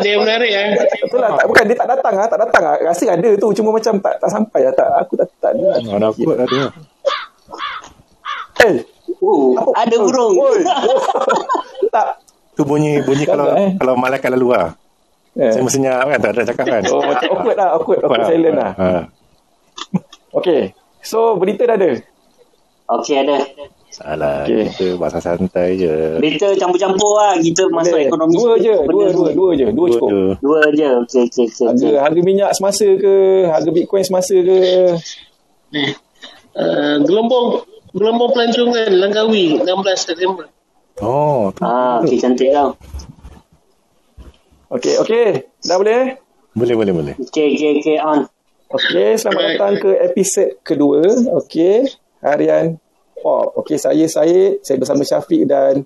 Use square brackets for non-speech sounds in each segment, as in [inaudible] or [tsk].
ada yang menarik eh. Betul lah, tak, bukan dia tak datang ah, tak datang ah. Rasa ada tu, cuma macam tak tak sampai lah. Tak, aku tak tak ada. Mana aku ada. Eh, Oh, ada burung. oi. [laughs] tak. Tu bunyi bunyi Tak kalau eh. kalau malaikat lalu lah. Eh. Saya mestinya kan tak ada cakap kan. Oh, macam awkward lah, awkward, awkward silent lah. Ha. Okay, so berita dah ada. Okey, ada. Salah. Okey. Kita bahasa santai je. Berita campur-campur lah. Kita masuk Boleh. ekonomi. Dua je, dua, ni. dua, dua je, dua cukup. je. Dua je. Okey, okey, okey. Harga, okey. harga minyak semasa ke, harga bitcoin semasa ke. Uh, gelombang gelombang pelancongan Langkawi 16 September. Oh, tu. Ah, okey, cantik tau. Okay, okay. Dah boleh? Boleh, boleh, boleh. Okey, okey, okey, on. Okay, selamat datang ke episod kedua. Okay, harian pop. Okay, saya Syed, saya bersama Syafiq dan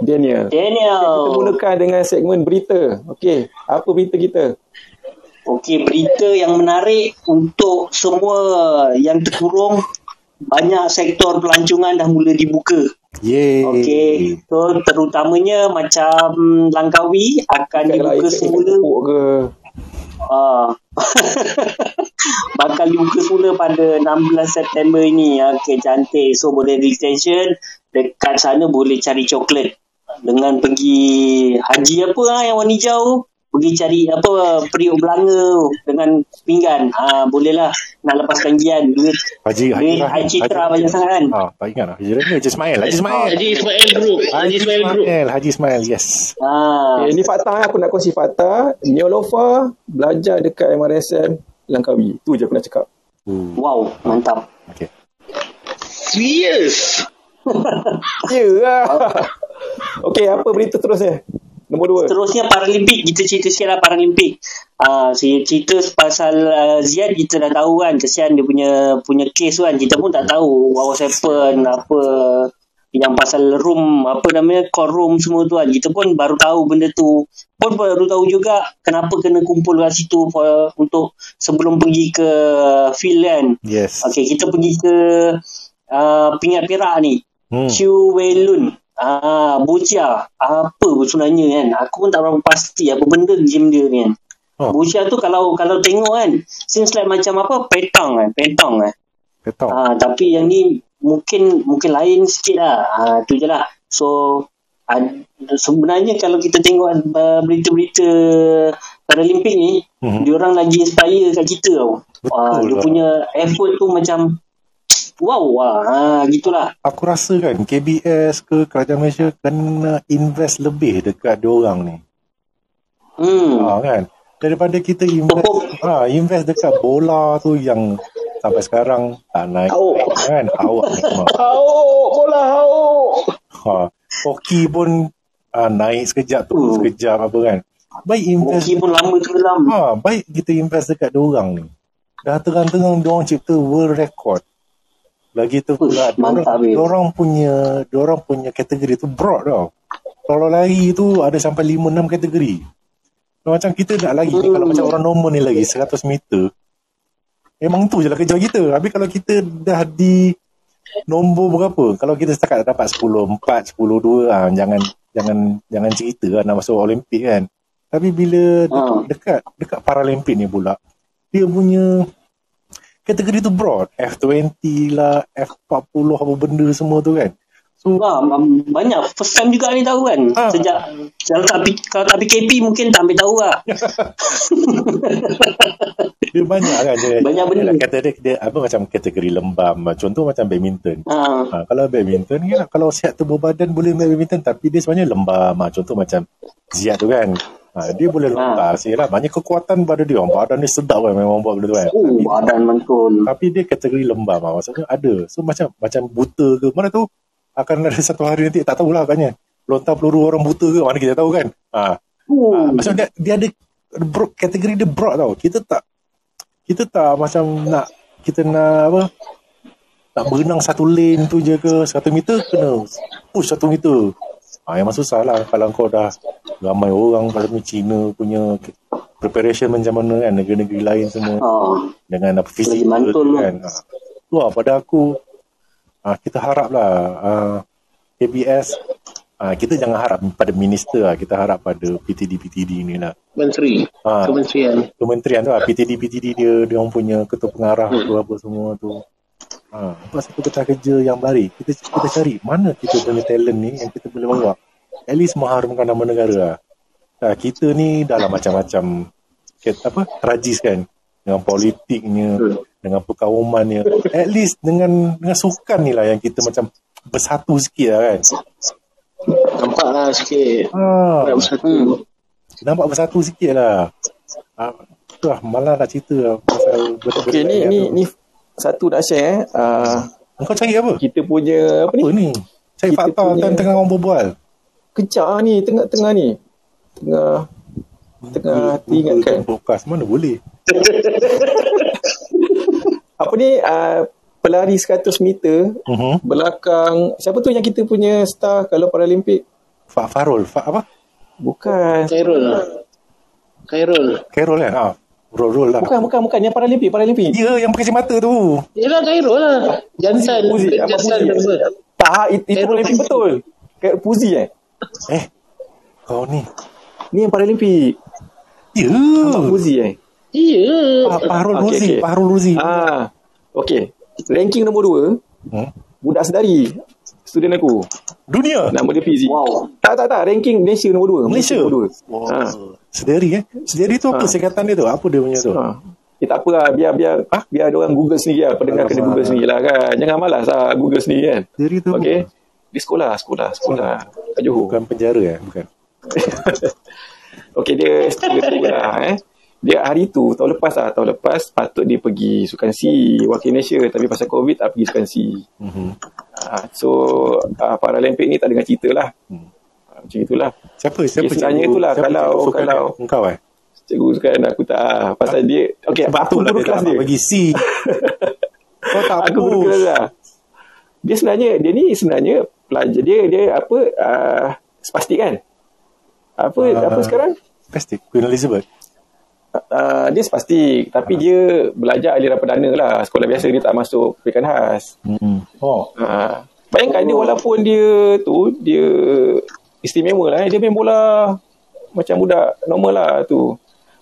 Daniel. Kita Daniel. mulakan dengan segmen berita. Okay, apa berita kita? Okey, berita yang menarik untuk semua yang terkurung. Banyak sektor pelancongan dah mula dibuka. Yeay. Okey, so terutamanya macam Langkawi akan Dekat dibuka semula. ke? Ah. [laughs] Bakal dibuka semula pada 16 September ini. Okey, cantik. So, boleh retention. Dekat sana boleh cari coklat. Dengan pergi haji apa lah yang warna hijau. Pergi cari apa periuk belanga dengan pinggan. Ah, boleh lah. Nak lepaskan gian. Duit, Haji, Haji duit. Haji Citra Haji- banyak sangat kan. Ah, tak ingat lah. Haji Rahim. Haji Ismail. Haji Ismail. Haji Ismail Group. Haji Ismail Group. Ismail. Haji Ismail, yes. Ah, Okay, ini fakta aku nak kongsi fakta. Neolofa belajar dekat MRSM Langkawi. Tu je aku nak cakap. Uh, wow, mantap. okay. Serius. [laughs] Ya lah. [laughs] Okey, apa berita terusnya? Nombor dua. Seterusnya Paralimpik kita cerita sikit lah Paralimpik. Ah, uh, saya cerita pasal uh, Ziad kita dah tahu kan kesian dia punya punya case kan kita pun tak tahu what was happen apa yang pasal room apa namanya core room semua tu kan kita pun baru tahu benda tu pun baru tahu juga kenapa kena kumpul kat situ for, untuk sebelum pergi ke field kan Yes. Okey, kita pergi ke uh, Pingat Perak ni. Hmm. Chu Wei Lun. Ah, Bucia. Apa sebenarnya kan? Aku pun tak berapa pasti apa benda game dia ni kan. Oh. Bucia tu kalau kalau tengok kan, seems like macam apa? Petang kan, petang kan. Ketok. Ah, tapi yang ni mungkin mungkin lain sikit lah. Ah, tu je lah. So, ad, sebenarnya kalau kita tengok uh, berita-berita Paralimpik ni, Mhm. mm-hmm. diorang lagi inspire kat kita tau. Ah, Betul dia lah. punya effort tu macam wow ah, ah gitulah. Aku rasa kan KBS ke Kerajaan Malaysia kena invest lebih dekat diorang ni. Hmm. Ha, kan? Daripada kita invest Tepuk. ha, invest dekat bola tu yang sampai sekarang tak naik. Awak. Kan? Awak. Hau, bola hau. Ha, hoki pun ha, naik sekejap tu, Hmm. sekejap apa kan. Baik invest Hoki pun lama tenggelam. Ha, baik kita invest dekat diorang ni. Dah terang-terang diorang cipta world record. Lagi tu pula Uish, mantap, diorang punya diorang punya kategori tu broad tau. Kalau lari tu ada sampai 5 6 kategori. Kalau macam kita nak lari ni, kalau macam orang normal ni lagi 100 meter. Memang tu je lah kerja kita. Habis kalau kita dah di nombor berapa? Kalau kita setakat dapat 10 4, 10 2, ah, jangan jangan jangan cerita lah nak masuk Olimpik kan. Tapi bila dekat, Ah. dekat dekat Paralimpik ni pula dia punya kategori tu broad F20 lah F40 apa benda semua tu kan so mam- banyak first time juga ni tahu kan. Ah. Sejak kalau tak kalau tak PKP mungkin tak ambil tahu lah. [laughs] dia banyak kan dia, Banyak benda. dia, kata dia, dia apa macam kategori lembam contoh macam badminton Ah. ha, kalau badminton kan kalau sihat tubuh badan boleh main badminton tapi dia sebenarnya lembam ha, contoh macam Ziad tu kan ha, dia boleh lembam ha. lah banyak kekuatan pada dia badan dia sedap kan memang buat benda tu kan Oh, badan mantul. tapi dia kategori lembam lah. Maksudnya ada. So macam macam buta ke. Mana tahu akan ada [laughs] satu hari nanti tak tahulah katnya. Lontar peluru orang buta ke mana kita tahu kan. Ha. Oh. ha. Maksudnya dia, dia ada broad, kategori dia broad tau. Kita tak kita tak macam nak kita nak apa nak berenang satu lane tu je ke satu meter kena push satu meter. Ha, memang susah lah kalau kau dah ramai orang kalau ni Cina punya preparation macam mana kan negeri-negeri lain semua Ah. dengan apa fizikal mantul tu lah. kan. Ha. Tu lah pada aku ah, kita haraplah ah, KBS Ah, kita jangan harap pada minister lah. Kita harap pada PTD-PTD ni lah. Menteri. Ah. Kementerian. Kementerian tu lah. PTD-PTD dia, dia orang punya ketua pengarah tu apa semua tu. Ha, lepas satu peta kerja yang baik. Kita kita cari mana kita punya talent ni yang kita boleh bawa. At least mengharumkan nama negara lah. Ha, kita ni dalam macam-macam apa tragis kan dengan politiknya dengan perkaumannya at least dengan dengan sukan ni lah yang kita macam bersatu sikit lah kan Nampak lah sikit. ha, Tak bersatu. nampak bersatu sikit lah ha, tu lah malah nak cerita lah pasal betul-betul Okay, ni, ni, ni satu nak share. eh. Uh, kau cari apa? kita punya apa ni? apa ni? cari Kita fakta punya- tengah orang berbual Kejap ah ni, tengah-tengah ni. Tengah tengah ingatkan. podcast mana boleh [laughs] Apa ni uh, pelari 100 meter uh-huh. belakang siapa tu yang kita punya star kalau Paralimpik? Fak Farul Fak apa? Bukan. Khairul lah. Khairul. Carol kan? Ah, roll roll lah. Bukan, bukan, bukan. Yang Paralimpik, Paralimpik. Dia yang pakai mata tu. Yelah Khairul lah. Jantan. Puzi, Jantan. Apa? Tak, it, itu Paralimpik betul. Kayak Puzi eh. Eh, kau ni. Ni yang Paralimpik. Ya. Puzi eh. Iya. Pak Fahrul Okey, Ruzi. okey. Pak Fahrul Ruzi. Ah, okey. Ranking nombor 2, Hmm? budak sedari. Student aku. Dunia. Nama dia Fizi. Wow. Tak, tak, tak. Ranking Malaysia nombor 2. Malaysia. nombor 2. Wow. Ha. Sedari eh. Sedari tu apa Ha. singkatan dia tu? Apa dia punya tu? Ha. Eh, tak apa lah. Biar, biar, ah, biar ada orang Google sendiri lah. Pendengar kena. Google sendiri lah kan. Jangan malas lah Google sendiri kan. Sedari tu. Okey. Di sekolah, sekolah, sekolah. Kat Johor. Bukan penjara eh? Bukan. [laughs] Okey, dia aku lah eh. Dia hari tu, tahun lepas lah. Tahun lepas patut dia pergi Sukan C, wakil Malaysia. Tapi pasal COVID, tak pergi Sukan C. Mhm. Uh, so, uh, Paralimpik ni tak dengar cerita lah. Hmm. Uh, macam itulah. Siapa? Siapa cikgu- itulah, siapa kalau- cikgu kalau- dia? Engkau eh? Cikgu sukan aku tak ah, pasal dia okey Sebab aku lah guru dia kelas dia. bagi C. [laughs] Kau tak aku guru kelas lah. Dia sebenarnya dia ni sebenarnya pelajar dia dia apa uh, spastik kan? Apa Ah. apa sekarang? Plastik. Queen Elizabeth. Uh, dia spastik tapi dia belajar aliran perdana lah sekolah biasa dia tak masuk pendidikan khas. Hmm. Oh. Uh, bayangkan dia walaupun dia tu dia istimewa lah eh. dia main bola macam budak normal lah tu.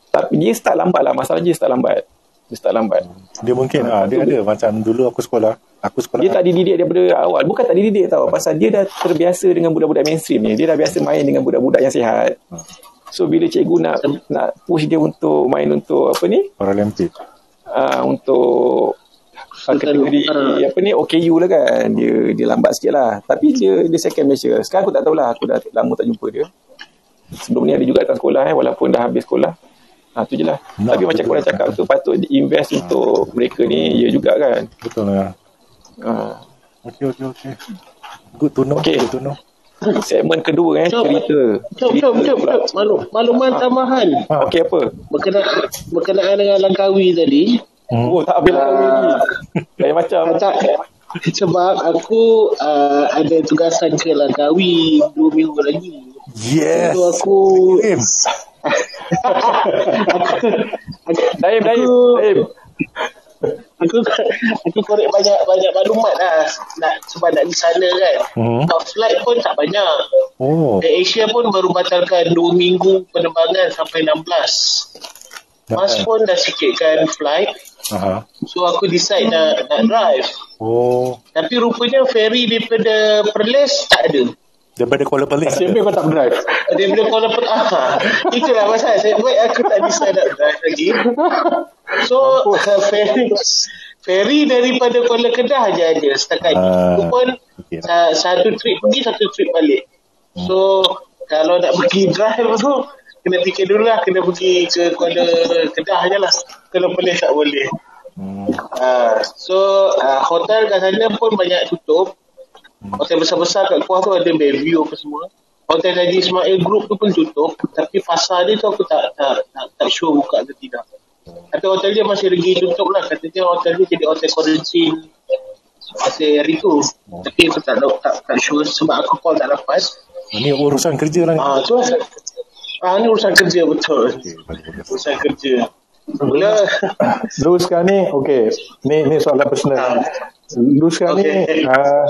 Tapi dia start lambat lah masalah dia start lambat. Dia start lambat. Dia mungkin ah dia ada macam dulu aku sekolah. Aku sekolah. Dia tak dididik daripada awal. Bukan tak dididik tau. Pasal dia dah terbiasa dengan budak-budak mainstream ni. Dia dah biasa main dengan budak-budak yang sihat. So bila cikgu nak nak push dia untuk main untuk apa ni? Paralimpik. Uh, untuk kategori uh, apa ni OKU lah kan. Dia dia lambat sikit lah. Tapi dia dia second Malaysia. Sekarang aku tak tahulah. Aku dah lama tak jumpa dia. Sebelum ni ada juga datang sekolah eh. Walaupun dah habis sekolah. Ha, tu je lah. Nak Tapi macam betul korang lah. cakap tu patut invest untuk mereka ni. Ya juga kan. Betul lah. Uh, Okey okey okey. Good to know. Okey. Good to know. segmen kedua eh. Jom. Cerita. Jom, jom, jom, jom. Maklum, makluman tambahan Ha. Okey apa? berkenaan, berkenaan dengan Langkawi tadi. Hmm. Oh tak habis lah kami lagi. Lain macam. Tak, sebab aku uh, ada tugasan ke Langkawi dua minggu lagi. Yes. So aku Daim, [laughs] Daim, Aku- Daim. aku aku korek banyak banyak maklumat lah nak sebab nak di sana kan. Hmm. Sebab flight pun tak banyak. Oh. Air Asia pun baru batalkan 2 minggu penerbangan sampai 16. Mas pun dah sikitkan flight. Aha. So aku decide nak, nak drive. Oh. Tapi rupanya ferry daripada Perlis tak ada. Daripada Kuala Pelik. Siapa kau tak drive? Daripada Kuala Lumpur. Ah, itulah masalah. Saya buat aku tak decide nak drive lagi. So uh, [laughs] ferry ferry daripada Kuala Kedah je ada setakat ni. Ah, Itu pun sa- satu trip pergi, satu trip balik. So kalau nak pergi drive tu kena fikir dulu lah kena pergi ke Kuala Kedah je lah. Kalau boleh tak boleh. Hmm. Uh, so uh, hotel kat sana pun banyak tutup. Hotel besar-besar kat Kuah tu ada Bayview apa semua. Hotel Haji Ismail Group tu pun tutup. Tapi pasar dia tu aku tak tak tak, tak sure buka ke tidak. Tapi hotel dia masih lagi tutup lah. Katanya hotel dia jadi hotel quarantine masa hari tu. Tapi aku tak tak, tak sure sebab aku call tak dapat. Ini urusan kerja lah ni. Ah tu lah. Ah ni urusan kerja betul. Okey. Urusan kerja. Mula Lu sekarang ni, okay, ni ni soalan personal. Lu sekarang Okay. ni, uh,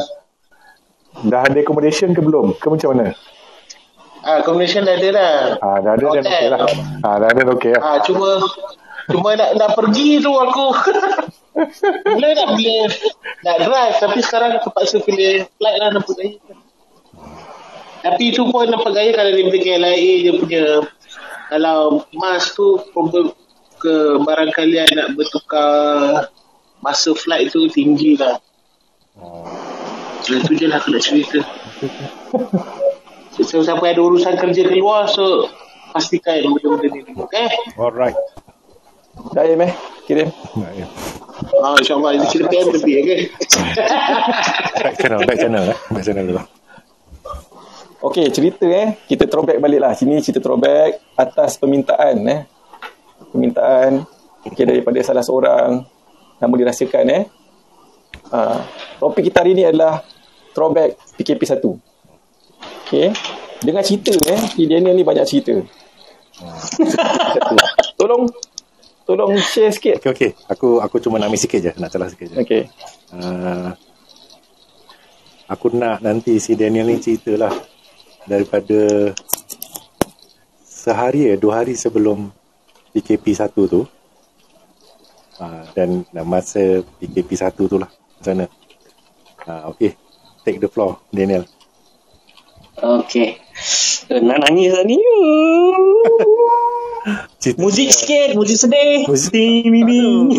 Dah ada accommodation ke belum? Ke macam mana? Ah, combination dah ada dah. Ah, dah ada dan okey lah. Ah, dah ada dan okey lah. Ah, cuma cuma nak nak pergi tu aku. Mula nak pilih nak drive tapi sekarang terpaksa pilih flight lah nampak gaya. Tapi tu pun nampak gaya kalau dia pergi KLIA dia punya kalau mas tu problem ke barangkali nak bertukar masa flight tu tinggi lah. Itu je lah aku nak cerita. So, siapa ada urusan kerja keluar so pastikan benda-benda ni. Okay? Alright. Dah Im eh? Kirim. Ya. Ah, InsyaAllah ini kira PM lebih, okay? Back channel, back channel eh. Back channel dulu. Okey, cerita eh. Kita throwback balik lah. Sini cerita throwback atas permintaan eh. Permintaan okay, daripada salah seorang nama dirahsiakan eh. Uh, topik kita hari ni adalah throwback PKP 1. Okey. Dengan cerita eh. Si Daniel ni banyak cerita. [laughs] tolong tolong share sikit. Okey, okey. Aku aku cuma nak ambil sikit je. Nak celah sikit je. Okey. Uh, aku nak nanti si Daniel ni ceritalah daripada sehari ya, dua hari sebelum PKP 1 tu uh, dan, masa PKP 1 tu lah macam mana uh, okay take the floor Daniel Okay. Nak nangis lah ni. [laughs] cerita Muzik sikit, muzik sedih. Muzik- Ding, ding, ding.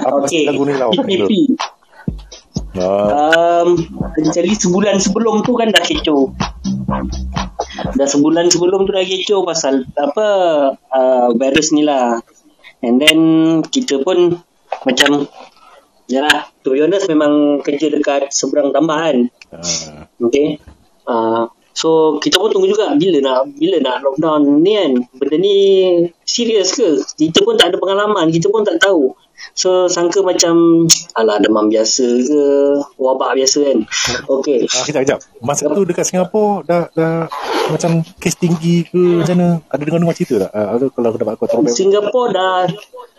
apa Um, jadi sebulan sebelum tu kan dah kecoh. Dah sebulan sebelum tu dah kecoh pasal apa uh, virus ni lah. And then kita pun macam Yalah, to be honest memang kerja dekat seberang tambahan. uh, Okay. Uh, so kita pun tunggu juga bila nak bila nak lockdown ni kan. Benda ni serius ke? Kita pun tak ada pengalaman, kita pun tak tahu. So sangka macam [tsk] alah demam biasa ke, wabak biasa kan. Okay. Ah, kejap, kejap. Masa tu dekat Singapura dah, dah macam kes tinggi ke macam mana? Ada dengar-dengar cerita tak? Uh, kalau aku dapat kau throwback. Singapore dah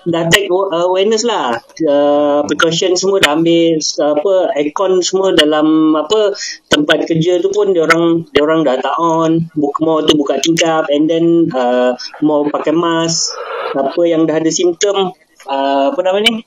dah take uh, awareness lah uh, precaution semua dah ambil uh, apa aircon semua dalam apa tempat kerja tu pun dia orang dia orang dah tak on buka mau tu buka tingkap and then uh, mau pakai mask apa yang dah ada simptom uh, apa nama ni?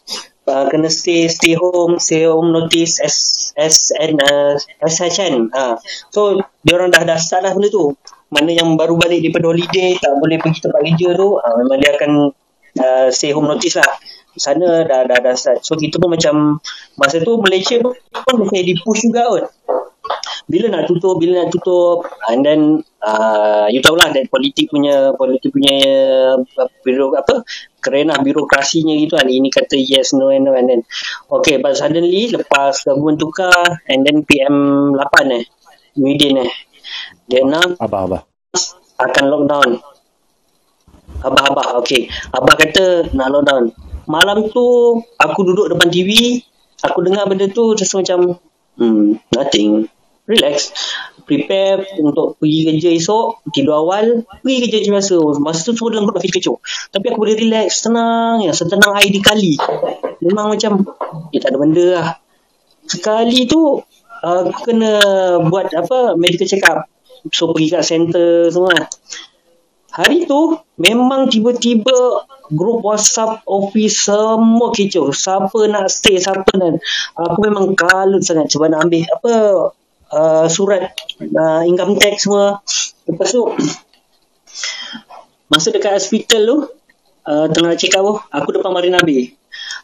Uh, kena stay stay home stay home notice S SN uh, SHN uh. so dia orang dah dah start lah benda tu. Mana yang baru balik daripada holiday tak boleh pergi tempat kerja tu uh, memang dia akan uh, stay home notice lah. Sana dah dah dah start. So kita pun macam masa tu Malaysia pun macam di push juga kot bila nak tutup bila nak tutup and then uh, you tahulah that politik punya politik punya uh, biro apa kerana birokrasinya gitu kan ini kata yes no and no and then okay but suddenly lepas government tukar and then PM 8 eh Muhyiddin eh dia nak Abah, abah. akan lockdown. Abah-abah, okey. Abah kata nak lockdown. Malam tu aku duduk depan TV, aku dengar benda tu rasa macam hmm, nothing. Relax. Prepare untuk pergi kerja esok, tidur awal, pergi kerja macam biasa. Masa tu semua dalam dah feel kecoh. Tapi aku boleh relax, tenang ya, setenang air di kali. Memang macam, eh tak ada benda lah. Sekali tu, uh, aku kena buat apa, medical check up. So pergi kat center semua kan. Hari tu memang tiba-tiba grup WhatsApp office semua kecoh. Siapa nak stay, siapa nak. Aku memang kalut sangat cuba nak ambil apa uh, surat uh, income tax semua. Lepas tu masa dekat hospital tu uh, tengah check up tu, aku depan Marina Bay.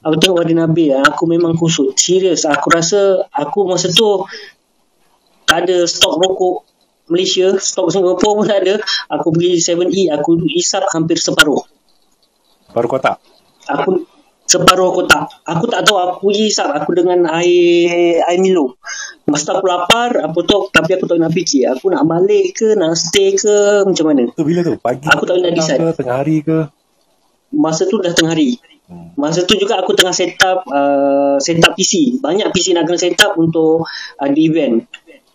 Aku tengok Marina Bay, aku memang kusut. Serius, aku rasa aku masa tu tak ada stok rokok Malaysia, stok Singapura pun tak ada. Aku pergi 7E, aku isap hampir separuh. Baru kotak. Aku separuh kotak. Aku tak tahu aku isap aku dengan air air Milo. Masa aku lapar, apa tu tapi aku tak nak fikir. Aku nak balik ke, nak stay ke, macam mana. Tu bila tu? Pagi Aku tak nak decide. ke, tengah hari ke? Masa tu dah tengah hari. Masa tu juga aku tengah set up uh, set up PC. Banyak PC nak kena set up untuk uh, the event.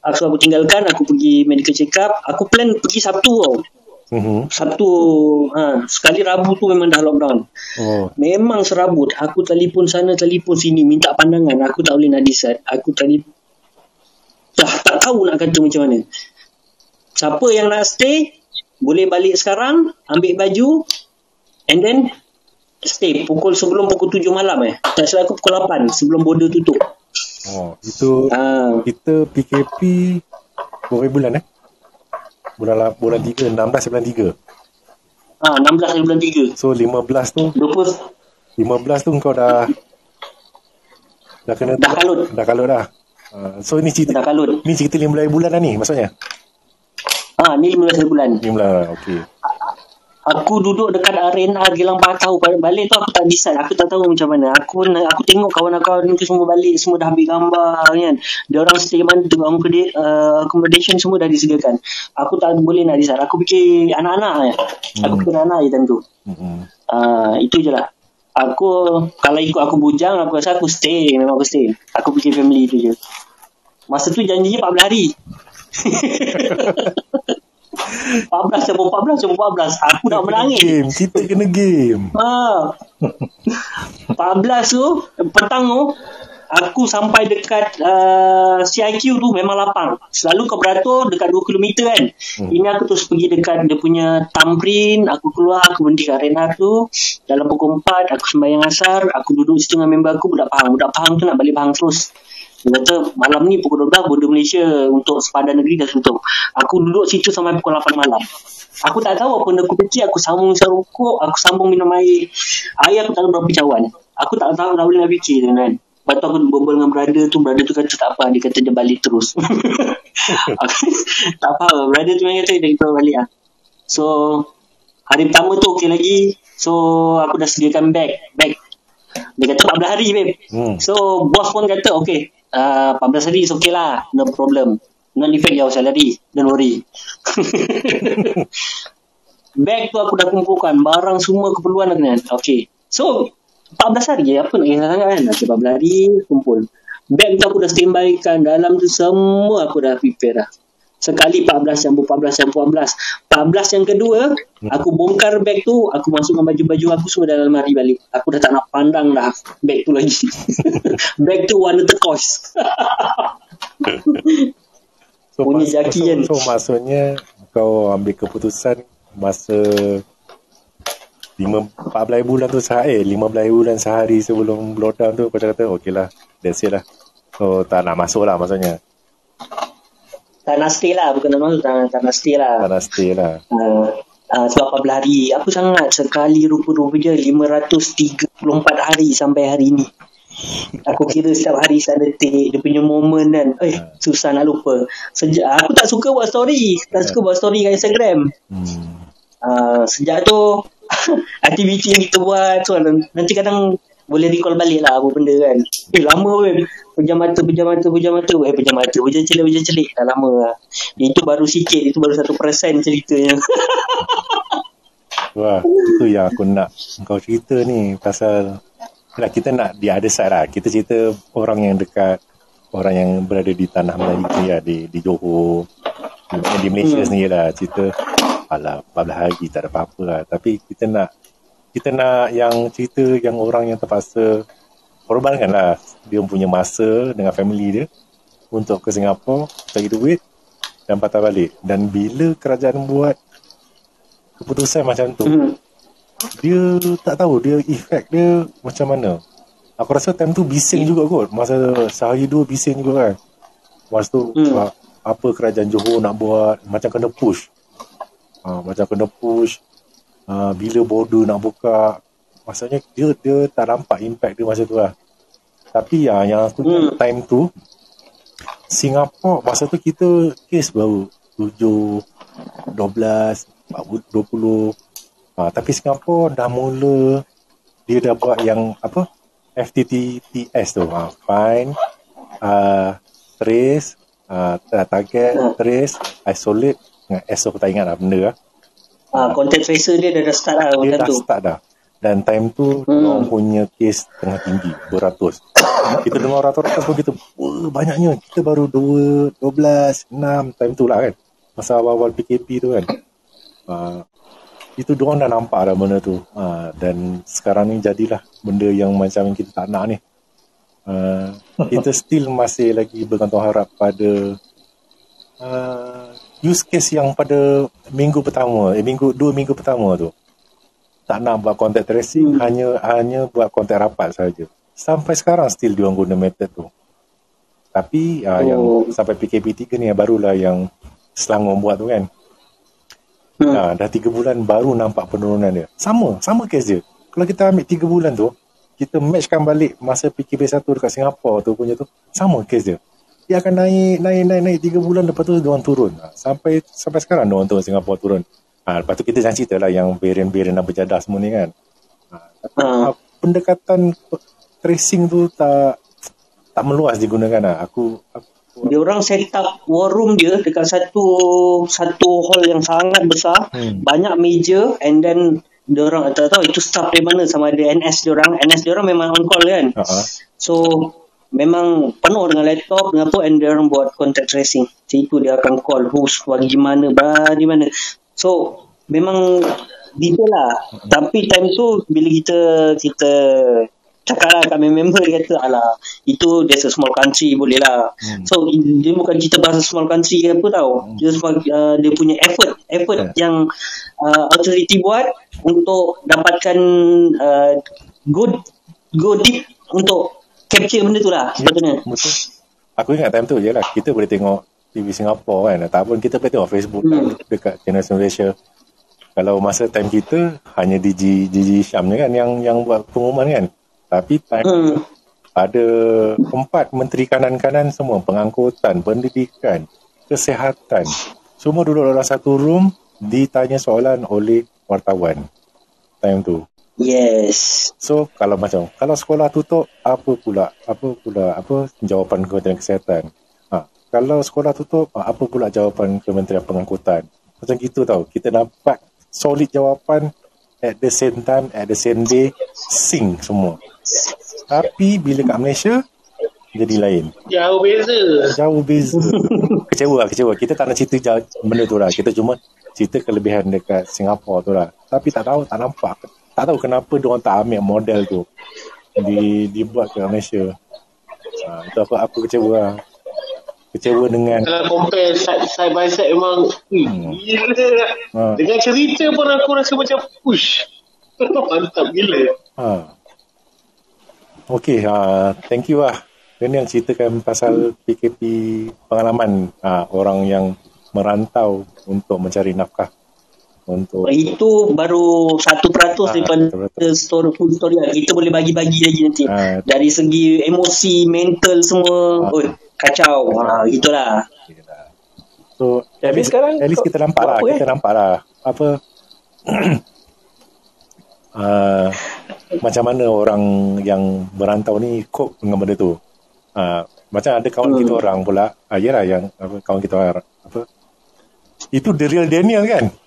Uh, so aku tinggalkan, aku pergi medical check up. Aku plan pergi Sabtu tau. Mhm. Sabtu ha, sekali Rabu tu memang dah lockdown. Oh. Memang serabut. Aku telefon sana, telefon sini, minta pandangan. Aku tak boleh nak decide. Aku telefon dah tak tahu nak kata macam mana. Siapa yang nak stay, boleh balik sekarang, ambil baju, and then stay pukul sebelum pukul 7 malam eh. Tak silap aku pukul 8 sebelum border tutup. Oh, itu Ah, kita PKP berapa bulan eh? Bulan la- bulan 3, 16 bulan 3. ah 16 hari bulan 3. So 15 tu 20 15 tu kau dah dah kena dah kalut. dah kalut dah. Uh, so ni cerita Dah kalut. ni cerita 15 bulan dah ni maksudnya. Ah, ni 15 hari bulan. 15 okey. Aku duduk dekat arena Gilang Batau balik tu aku tak decide aku tak tahu macam mana aku aku tengok kawan-kawan ni semua balik semua dah ambil gambar kan dia orang stay mana tu accommodation, uh, accommodation semua dah disediakan aku tak boleh nak decide aku fikir anak-anak je aku Hmm. fikir anak je time tu Hmm. uh, itu je lah aku kalau ikut aku bujang aku rasa aku stay. Memang aku stay. Aku fikir family tu je. Masa tu janjinya 14 hari. 14 cabut 14 cabut 14 aku nak menangis. Game, kita kena game. Ha. [laughs] 14 tu petang tu aku sampai dekat uh, CIQ tu memang lapang. Selalu kau beratur dekat 2 km kan. Hmm. Ini aku terus pergi dekat dia punya thumbprint, aku keluar aku berhenti kat arena tu. Dalam pukul 4 aku sembahyang asar, aku duduk situ dengan member aku budak Pahang. Budak Pahang tu nak balik Pahang terus. Dia kata malam ni pukul 12 border Malaysia untuk sepadan negeri dah tutup. Aku duduk situ sampai pukul 8 malam. Aku tak tahu apa benda aku kecil, aku sambung rokok, aku sambung minum air. Air aku tak tahu berapa cawan. Aku tak tahu tak boleh nak fikir tu kan. Lepas tu aku berbual dengan brother tu, brother tu kata tak apa, dia kata dia balik terus. [laughs] tak apa, brother tu yang kata dia kita balik lah. So, hari pertama tu okey lagi. So, aku dah sediakan bag. Bag. Dia kata 14 hari, babe. Hmm. So, bos pun kata, okay, uh, 14 hari is okay lah. No problem. Not affect your salary. Don't worry. [laughs] Bag tu aku dah kumpulkan. Barang semua keperluan aku kan. Okay. So, 14 hari je. Apa nak kisah sangat kan? 14 hari kumpul. Bag tu aku dah standby kan. Dalam tu semua aku dah prepare dah. Sekali 14 campur 14 campur 14. 14 yang kedua, aku bongkar bag tu, aku masukkan baju-baju aku semua dalam lemari balik. Aku dah tak nak pandang dah bag tu lagi. [laughs] bag tu warna turquoise. [laughs] So, Bunyi mas- jaki so, kan. so, maksudnya kau ambil keputusan masa 5 14 bulan tu sehari, eh, 15 bulan sehari sebelum lockdown tu kau cakap okey lah, that's it lah. So tak nak masuk lah maksudnya. tak nak stay lah. Bukan nak masuk, tak, tak nak stay lah. Tak nak stay lah. Uh, uh, sebab 14 hari Apa sangat Sekali rupa-rupa je 534 hari Sampai hari ni Aku kira setiap hari Setiap detik Dia punya moment kan Eh susah nak lupa Sejak Aku tak suka buat story Tak suka buat story kat Instagram Hmm. uh, Sejak tu [laughs] Aktiviti yang kita buat so, Nanti kadang boleh recall balik lah apa benda kan. Eh lama weh. Pejam mata, pejam mata, pejam mata. Eh pejam mata, pejam celik, pejam celik. Dah lama lah. Itu baru sikit. Itu baru satu persen ceritanya. [laughs] Wah, itu yang aku nak kau cerita ni pasal lah kita nak di other side lah. Kita cerita orang yang dekat orang yang berada di tanah Melayu lah, di, di Johor di, di Malaysia hmm. sendiri lah cerita alah 14 hari tak ada apa-apa lah. Tapi kita nak kita nak yang cerita yang orang yang terpaksa korbankan lah. Dia punya masa dengan family dia untuk ke Singapura cari duit dan patah balik. Dan bila kerajaan buat keputusan macam tu Hmm. dia tak tahu dia efek dia macam mana. Aku rasa time tu bising juga kot. Masa sehari dua bising juga kan. Masa tu hmm. apa kerajaan Johor nak buat macam kena push ha, macam kena push ha, bila border nak buka maksudnya dia dia tak nampak impact dia masa tu lah tapi ya, yang aku Hmm. time tu Singapura masa tu kita kes baru 7 12 20 ha, tapi Singapura dah mula dia dah buat yang apa FTTTS tu ha, find uh, trace uh, target Hmm. trace isolate S aku tak ingat lah benda lah. Ah, content tracer dia dah, dah start lah dia dah tu. start dah. Dan time tu Hmm. orang punya kes tengah tinggi beratus. [coughs] Kita dengar ratus-ratus pun kita wah banyaknya. Kita baru 2 12 6 time tu lah kan. Masa awal-awal PKP tu kan. Uh, itu diorang dah nampak dah benda tu. Uh, dan sekarang ni jadilah benda yang macam kita tak nak ni. Uh, kita still masih lagi bergantung harap pada uh, use case yang pada minggu pertama, eh, minggu dua minggu pertama tu. Tak nak buat contact tracing, hmm. hanya hanya buat contact rapat saja. Sampai sekarang still dia guna method tu. Tapi uh, oh. yang sampai PKP 3 ni barulah yang Selangor buat tu kan. Hmm. Uh, dah tiga bulan baru nampak penurunan dia. Sama, sama case je. Kalau kita ambil tiga bulan tu, kita matchkan balik masa PKP 1 dekat Singapura tu punya tu, sama case dia dia akan naik naik naik naik tiga bulan lepas tu dia orang turun ha, sampai sampai sekarang dia orang turun Singapura turun ha, lepas tu kita jangan cerita lah yang varian-varian dan berjadah semua ni kan ha, ha. pendekatan tracing tu tak tak meluas digunakan lah. aku, aku dia orang set up war room dia dekat satu satu hall yang sangat besar hmm. banyak meja and then dia orang tak tahu itu staff dari mana sama ada NS dia orang NS dia orang memang on call kan uh-huh. so memang penuh dengan laptop dengan apa and dia orang buat contact tracing situ dia akan call who's bagi mana bagi mana so memang detail lah tapi time tu bila kita kita cakap lah kami member dia kata alah itu dia a small country boleh lah hmm. so dia bukan kita bahasa small country ke apa tau hmm. dia, uh, dia punya effort effort yeah. yang uh, authority buat untuk dapatkan uh, good good deep untuk capture benda tu lah betul. Aku ingat time tu je lah. Kita boleh tengok TV Singapore kan. Ataupun kita boleh tengok Facebook hmm. kan, dekat channel Malaysia. Kalau masa time kita, hanya DJ, DJ Syam je kan yang yang buat pengumuman kan. Tapi time hmm. ada empat menteri kanan-kanan semua. Pengangkutan, pendidikan, kesihatan. Semua duduk dalam satu room ditanya soalan oleh wartawan. Time tu. Yes. So kalau macam kalau sekolah tutup apa pula apa pula apa jawapan Kementerian Kesihatan? Ha, kalau sekolah tutup apa pula jawapan Kementerian Pengangkutan? Macam gitu tau. Kita dapat solid jawapan at the same time at the same day sing semua. Tapi bila kat Malaysia jadi lain. Jauh beza. Jauh beza. kecewa lah, kecewa. Kita tak nak cerita jauh, benda tu lah. Kita cuma cerita kelebihan dekat Singapura tu lah. Tapi tak tahu, tak nampak tak tahu kenapa dia orang tak ambil model tu di dibuat ke Malaysia. Ha, itu aku aku kecewa lah. Kecewa dengan kalau compare side, side by side memang hmm. gila. Ha. Dengan cerita pun aku rasa macam push. [laughs] Mantap gila. Ha. Okay, ha, thank you lah. Ini yang ceritakan pasal PKP pengalaman ha, orang yang merantau untuk mencari nafkah untuk itu baru satu peratus ah, daripada story full story lah. kita boleh bagi-bagi lagi nanti. Ha, dari segi emosi mental semua ha. oh, kacau. Ha, itulah. So tapi sekarang at least kita nampak lah kita eh? nampak lah. Apa? Uh, [clears throat] macam mana orang yang berantau ni cope dengan benda tu? Uh, macam ada kawan hmm. kita orang pula uh, yelah yang apa, kawan kita orang apa? Itu the real Daniel kan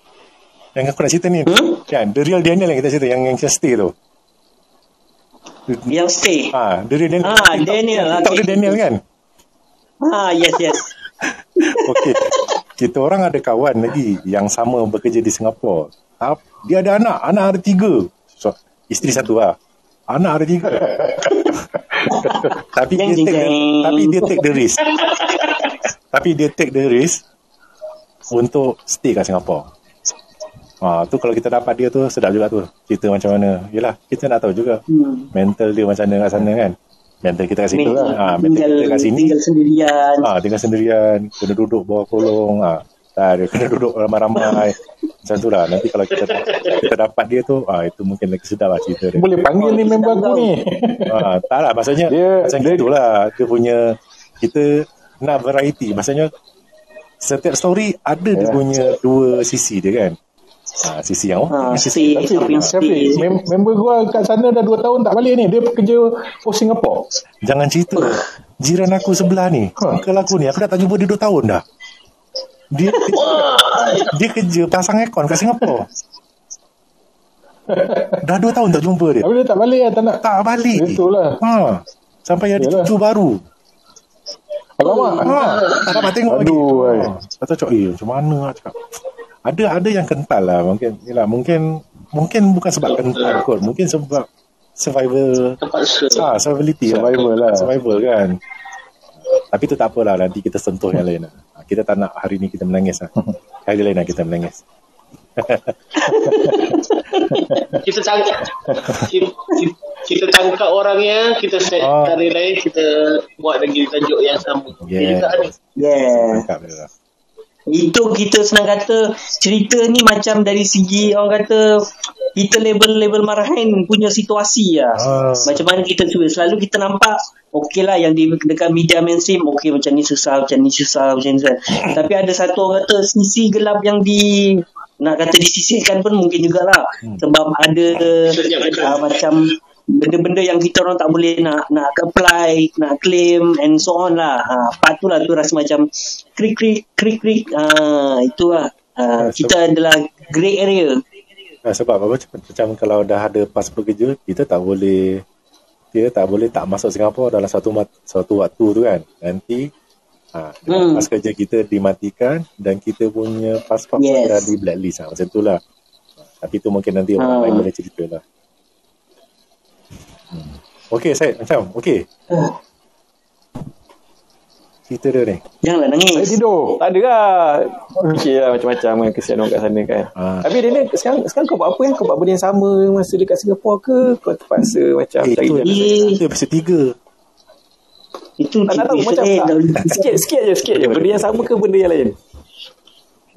yang aku nak cerita ni hmm? Kan The real Daniel yang kita cerita Yang yang stay tu. Yang stay ha, The real Daniel. Ah, Daniel Tak okay. Daniel kan? Ah, yes yes. [laughs] Okay. Kita orang ada kawan lagi Yang sama bekerja di Singapura Dia ada anak. Anak ada tiga. So, Isteri satu lah Anak ada tiga. [laughs] Tapi dia take the, Tapi dia take the risk. [laughs] Tapi dia take the risk Untuk stay kat Singapura Ha, tu kalau kita dapat dia tu sedap juga tu. Cerita macam mana. Yelah, kita nak tahu juga hmm. mental dia macam mana kat sana kan. Mental kita kat situ lah. Ha, mental tinggal, kita kat sini. Tinggal sendirian. Ha, tinggal sendirian. Kena duduk bawah kolong. Ha. Tak ada. Kena duduk ramai-ramai. macam tu lah. Nanti kalau kita kita dapat dia tu, ha, itu mungkin lagi sedap lah cerita dia. Boleh panggil ni member aku ni. Ha, tak lah. Maksudnya, dia, macam dia, itulah. Dia punya, kita nak variety. Maksudnya, setiap story ada dia ya. punya dua sisi dia kan. Ha, sisi yang ha, sisi tapi yang Syafiq, mem- member gua kat sana dah 2 tahun tak balik ni. Dia kerja for Singapore. Jangan cerita. Jiran aku sebelah ni. Ha. Uncle aku ni. Aku dah tak jumpa dia 2 tahun dah. Dia [laughs] dia kerja pasang aircon kat Singapore. dah 2 tahun tak jumpa dia. Tapi dia tak balik lah. Tak nak. Tak balik. Itulah. Ha. Sampai ada cucu baru. Alamak. Ha. Tak dapat tengok Aduh, lagi. Ha. Kata cakap, eh macam mana lah cakap ada ada yang kental lah mungkin yalah mungkin mungkin bukan sebab kental kot mungkin sebab survival Terpaksa. ah survivability Survival lah. survival kan tapi tu tak apalah nanti kita sentuh yang lain lah. Ah, kita tak nak hari ni kita menangis lah [laughs] hari lain lah kita menangis [laughs] Kita tangkap kita, kita, kita tangkap orangnya, kita set Ah. hari lain, kita buat lagi tajuk yang sama. Yeah. juga ada. Yeah. Itu kita senang kata cerita ni macam dari segi orang kata kita label-label marahin punya situasi lah. Ah. Macam mana kita cuba. Selalu kita nampak okey lah yang di dekat media mainstream okey macam ni susah, macam ni susah, macam ni susah. Tapi ada satu orang kata sisi gelap yang di nak kata disisihkan pun mungkin jugalah. Sebab ada uh, macam benda-benda yang kita orang tak boleh nak nak apply, nak claim and so on lah. Ha, part tu rasa macam krik krik krik krik. Ha, itu lah. Ah, Ha, kita adalah grey area. Ah, sebab apa macam, macam kalau dah ada pasport kerja kita tak boleh kita tak boleh tak masuk Singapura dalam satu mat- satu waktu tu kan nanti ha, Hmm. pas kerja kita dimatikan dan kita punya pasport Yes. dah di blacklist ha, macam tu lah tapi tu mungkin nanti orang Ah. lain boleh cerita lah hmm. Okey Syed macam okey cerita dia ni Janganlah Saya nangis. tidur. Tak ada lah. Okey lah macam-macam kan kesian orang kat sana kan. Ah. Tapi dia ni sekarang, sekarang kau buat apa yang kau buat benda yang sama masa dekat Singapura ke? Kau terpaksa macam eh, cari jalan. Eh. itu 3 Itu Tak nak tahu macam tak, sikit sikit je sikit je. Benda yang sama ke benda yang lain?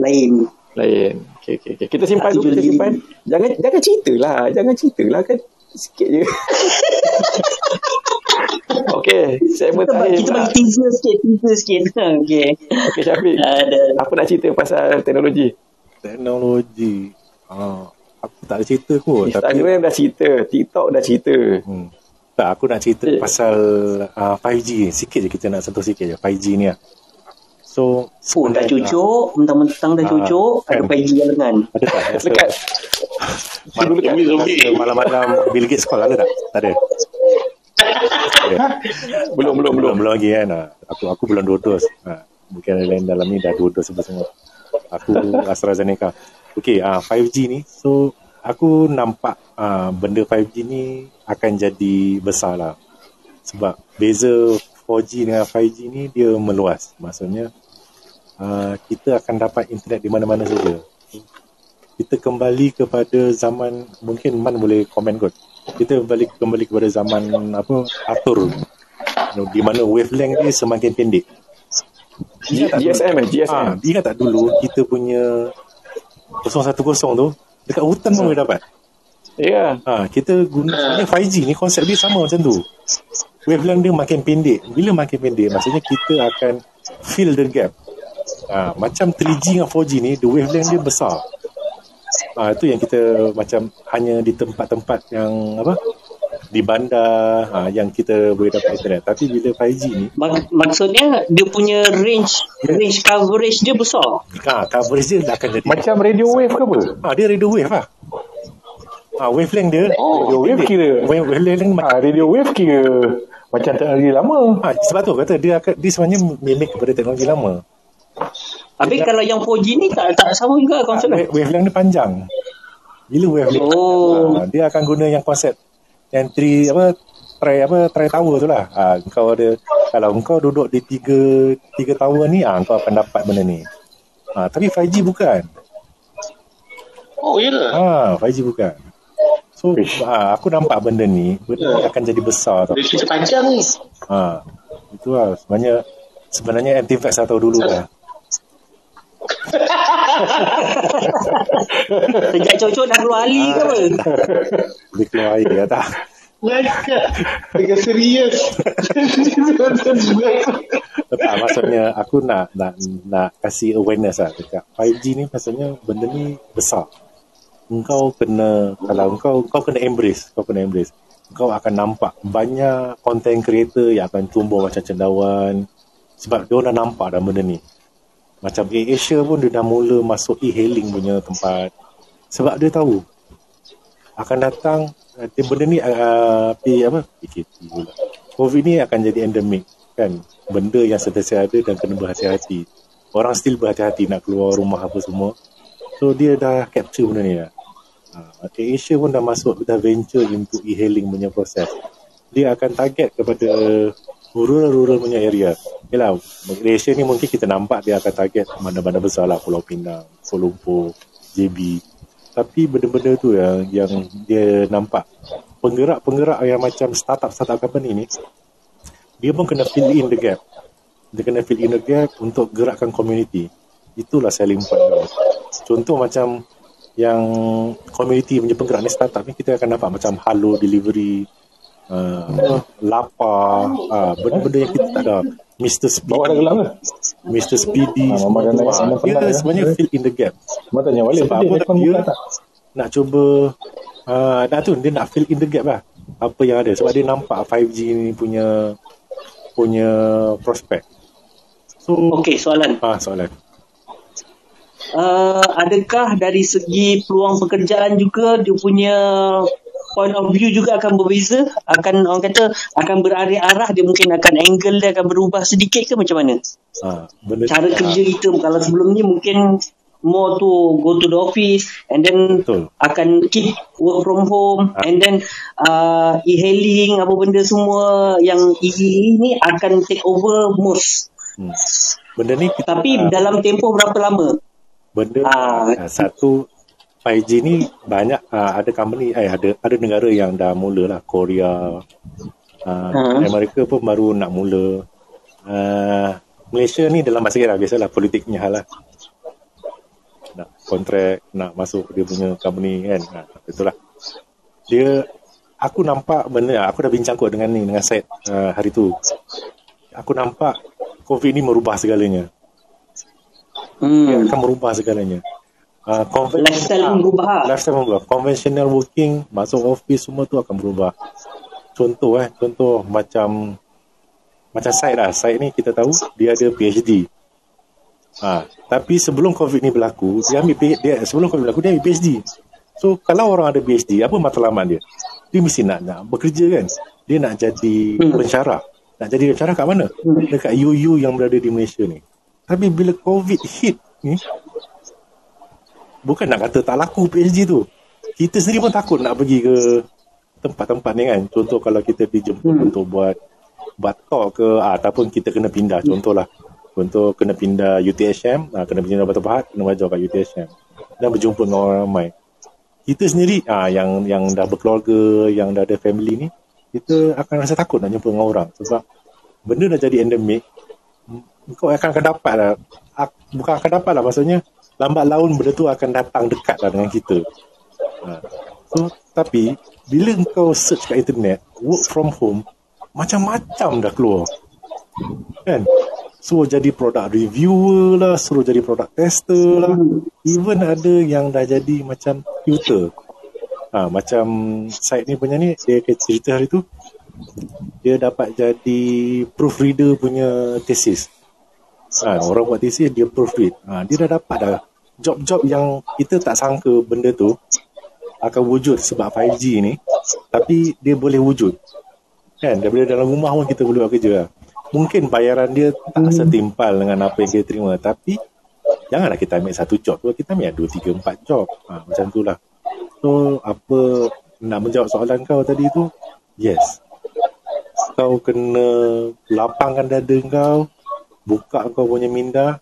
Lain. Lain. Okey okey okey. Kita simpan Tak dulu, kita simpan. Jangan jangan cerita lah, jangan cerita lah kan sikit je. [laughs] Okey, segmen Kita, bagi- terakhir. kita bagi teaser sikit, teaser sikit. [laughs] Okey. Okey Syafiq. Ada. Apa nak cerita pasal teknologi? teknologi ah, aku tak ada cerita kot tapi Instagram dah cerita, TikTok dah cerita. Hmm. Tak, aku nak cerita Eh. pasal uh, 5G. Sikit je kita nak sentuh sikit je. 5G ni lah. So, Oh, dah cucuk. Mentang-mentang dah Ah, cucuk. Ada kan. pagi lengan. Ada tak? Dekat. Malam, Zombie-zombie. malam-malam Bill Gates call ada tak? Tak ada. Okay. [laughs] Belum belum belum. belum lagi kan. Aku aku belum dua dos. Ha, mungkin yang lain dalam ni dah dua dos semua. Aku AstraZeneca. Okey, ah 5G ni. So aku nampak ah, benda 5G ni akan jadi besar lah. Sebab beza 4G dengan 5G ni dia meluas. Maksudnya ah, kita akan dapat internet di mana-mana saja. Kita kembali kepada zaman mungkin Man boleh komen kot. Kita balik kembali kepada zaman apa atur di mana wavelength dia semakin pendek. G- GSM eh, GSM. Ah, dia tak dulu kita punya 010 tu dekat hutan pun boleh dapat. Ya. Ha, kita guna sebenarnya 5G ni konsep dia sama macam tu. Wavelength dia makin pendek. Bila makin pendek maksudnya kita akan fill the gap. Ha, macam 3G dengan 4G ni the wavelength dia besar. Ha, itu yang kita macam hanya di tempat-tempat yang apa di bandar ha, yang kita boleh dapat internet. Tapi bila 5G ni Mak- maksudnya dia punya range range coverage dia besar. ha, coverage dia akan jadi Macam radio wave ke apa? ha, dia radio wave lah. Ha, wavelength dia Oh, radio wave kira. wave, wavelength dia Ah, radio wave kira macam teknologi lama. Ha, sebab tu kata dia akan dia sebenarnya mimik kepada teknologi lama. Habis kalau yang 4G ni tak tak sama juga konsep dia. Wa- Wavelength dia panjang. Bila wavelength Oh. ha, dia akan guna yang konsep yang tri apa try apa try tower tu lah. Ha, kau ada kalau kau duduk di tiga tiga tower ni ah ha, kau akan dapat benda ni. Ha, tapi 5G bukan. Oh, ya? Ha, 5G bukan. So ha, aku nampak benda ni benda ni akan jadi besar tau. Dia cerita panjang ni. Ha, itu lah sebenarnya sebenarnya anti-vax tahu dulu lah. [laughs] Sejak cocok dah keluar ali ke apa? Dia keluar air ya tak. Ngajak. Dengan serius. Tak, maksudnya aku nak nak nak kasih awareness lah dekat 5G ni maksudnya benda ni besar. Engkau kena kalau engkau kau kena embrace, kau kena embrace. Kau akan nampak banyak content creator yang akan tumbuh macam cendawan sebab dia dah nampak dah benda ni. Macam Air Asia pun dia dah mula masuk e-hailing punya tempat. Sebab dia tahu akan datang uh, benda ni uh, apa PKP pula. COVID ni akan jadi endemik kan. Benda yang sentiasa ada dan kena berhati-hati. Orang still berhati-hati nak keluar rumah apa semua. So dia dah capture benda ni lah. uh, Asia pun dah masuk dah venture into e-hailing punya proses dia akan target kepada rural-rural punya area Yalah, Malaysia ni mungkin kita nampak dia akan target mana-mana besar lah Pulau Pinang, Kuala Lumpur, JB tapi benda-benda tu yang, yang dia nampak penggerak-penggerak yang macam startup-startup company ni dia pun kena fill in the gap. Dia kena fill in the gap untuk gerakkan community. Itulah selling point dia. Contoh macam yang community punya penggerak ni startup ni kita akan nampak macam Halo Delivery uh, Lapa uh, benda-benda yang kita tak ada Mr. Bawa dah Speedy ke? Mr. Speedy semua dah Mama dia ya. sebenarnya fill in the gap Mak tanya balik. Sebab Dia apa dia- tak? nak cuba uh, nak tu dia nak fill in the gap lah apa yang ada sebab dia nampak 5G ni punya punya prospek so Okey, soalan. ah soalan Uh, adakah dari segi peluang pekerjaan juga dia punya point of view juga akan berbeza? Akan orang kata akan berarah-arah dia mungkin akan angle dia akan berubah sedikit ke macam mana? benda Cara ah, kerja kita kalau sebelum ni mungkin more to go to the office and then Betul. akan keep work from home and then uh, e-hailing apa benda semua yang e ni akan take over most. hmm. benda ni kita, Tapi ah, dalam tempoh berapa lama? benda ah, satu 5G ni banyak ah, ada company eh ada ada negara yang dah mula lah. Korea ah, Hmm. Amerika pun baru nak mula. Ah, Malaysia ni dalam masa lah biasalah politiknya hal lah. Nak kontrak nak masuk dia punya company kan. Ha, itulah. Dia aku nampak benda aku dah bincang kot dengan ni dengan set uh, hari tu. Aku nampak covid ni merubah segalanya. Dia Hmm. akan merubah segalanya uh, Lifestyle pun berubah. Lifestyle pun berubah. Conventional working masuk office semua tu akan berubah. Contoh eh contoh macam macam Syed lah. Syed ni kita tahu dia ada PhD ha, tapi sebelum COVID ni berlaku dia ambil dia sebelum COVID berlaku dia ambil PhD so kalau orang ada PhD apa matlamat dia? Dia mesti nak nak bekerja kan? Dia nak jadi Hmm. pensyarah. Nak jadi pensyarah kat mana? Dekat UU yang berada di Malaysia ni. Tapi bila COVID hit ni bukan nak kata tak laku PhD tu. Kita sendiri pun takut nak pergi ke tempat-tempat ni kan. Contoh kalau kita dijemput Hmm. untuk buat talk ke ah, ataupun kita kena pindah. Contohlah contoh kena pindah UTHM ah, kena pindah Batu Pahat kena belajar kat UTHM dan berjumpa dengan orang ramai. Kita sendiri ah, yang yang dah berkeluarga yang dah ada family ni kita akan rasa takut nak jumpa dengan orang. Sebab benda dah jadi endemik kau akan akan dapat lah. Ak- bukan akan dapat lah maksudnya lambat laun benda tu akan datang dekat lah dengan kita. Ha. so tapi bila kau search kat internet work from home macam-macam dah keluar. Kan? Suruh jadi product reviewer lah suruh jadi product tester lah. Even ada yang dah jadi macam tutor. Ha, macam site ni punya ni dia cerita hari tu dia dapat jadi proofreader punya thesis ha, orang buat thesis dia proofread ha, dia dah dapat dah. Job-job yang kita tak sangka benda tu akan wujud sebab 5G ni tapi dia boleh wujud. Kan? Daripada dalam rumah pun kita boleh buat kerja lah. mungkin bayaran dia tak setimpal dengan apa yang kita terima tapi janganlah kita ambil satu job tu kita ambil dua, tiga, empat job. Ha, macam tu lah. So apa nak menjawab soalan kau tadi tu? Yes. Kau kena lapangkan dada kau buka kau punya minda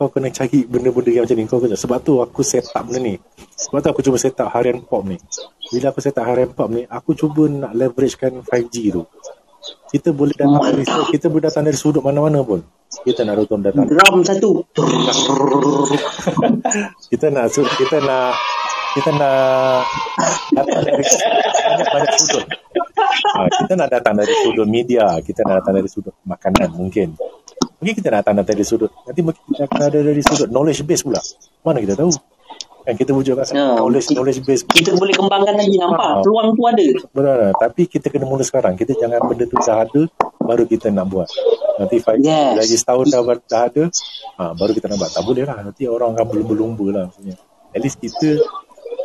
kau kena cari benda-benda yang macam ni. Kau kena sebab tu aku set up benda ni. Sebab tu aku cuba set up harian pop ni. Bila aku set up harian pop ni aku cuba nak leveragekan 5G tu. Kita boleh datang dari kita boleh datang dari sudut mana-mana pun. Kita nak datang datang. Drum satu. kita nak su- kita nak kita nak datang dari banyak banyak sudut ha, kita nak datang dari sudut media kita nak datang dari sudut makanan mungkin. Mungkin kita nak datang dari sudut nanti mungkin kita akan ada dari sudut knowledge base pula. Mana kita tahu? Kan kita wujudkan Ya, knowledge kita- knowledge base. Kita boleh kembangkan lagi nampak? Ah. peluang tu ada. benar tapi kita kena mula sekarang. Kita jangan benda tu dah ada baru kita nak buat. Nanti five Yes. lagi setahun dah, dah ada ha, baru kita nak buat. Tak boleh lah. Nanti orang akan berlumba-lumba lah maksudnya. At least kita